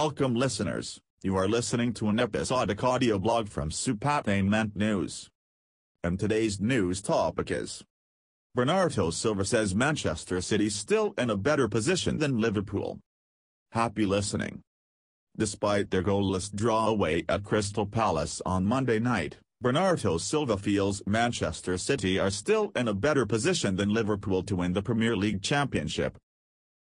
Welcome listeners, you are listening to an episodic audio blog from Supatainment News. And today's news topic is Bernardo Silva says Manchester City still in a better position than Liverpool. Happy listening. Despite their goalless draw away at Crystal Palace on Monday night, Bernardo Silva feels Manchester City are still in a better position than Liverpool to win the Premier League Championship.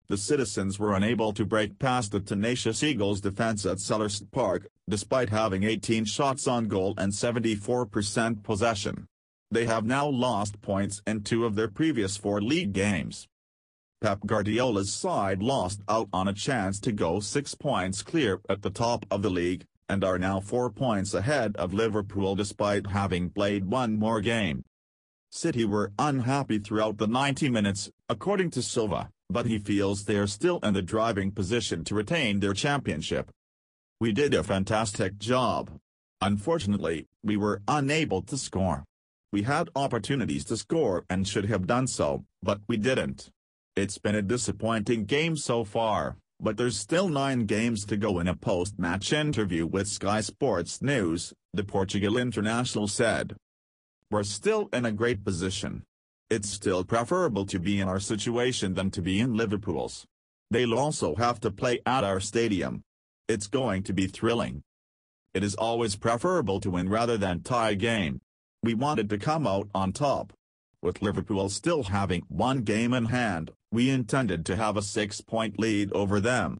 The citizens were unable to break past the tenacious Eagles' defence at Selhurst Park, despite having 18 shots on goal and 74% possession. They have now lost points in two of their previous four league games. Pep Guardiola's side lost out on a chance to go six points clear at the top of the league, and are now four points ahead of Liverpool despite having played one more game. City were unhappy throughout the 90 minutes, according to Silva, but he feels they are still in the driving position to retain their championship. We did a fantastic job. Unfortunately, we were unable to score. We had opportunities to score and should have done so, but we didn't. It's been a disappointing game so far, but there's still nine games to go in a post-match interview with Sky Sports News, the Portugal international said. We're still in a great position. It's still preferable to be in our situation than to be in Liverpool's. They'll also have to play at our stadium. It's going to be thrilling. It is always preferable to win rather than tie a game. We wanted to come out on top. With Liverpool still having one game in hand, we intended to have a six-point lead over them.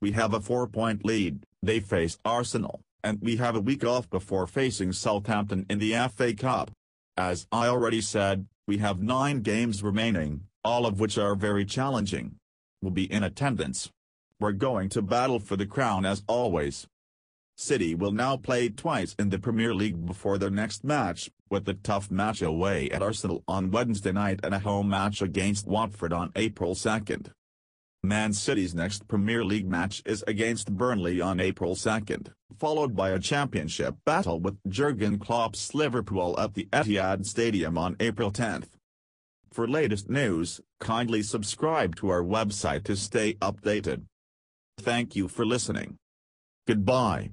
We have a four-point lead, they face Arsenal, and we have a week off before facing Southampton in the FA Cup. As I already said, we have nine games remaining, all of which are very challenging. We'll be in attendance. We're going to battle for the crown as always. City will now play twice in the Premier League before their next match, with a tough match away at Arsenal on Wednesday night and a home match against Watford on April 2. Man City's next Premier League match is against Burnley on April 2, followed by a championship battle with Jurgen Klopp's Liverpool at the Etihad Stadium on April 10. For latest news, kindly subscribe to our website to stay updated. Thank you for listening. Goodbye.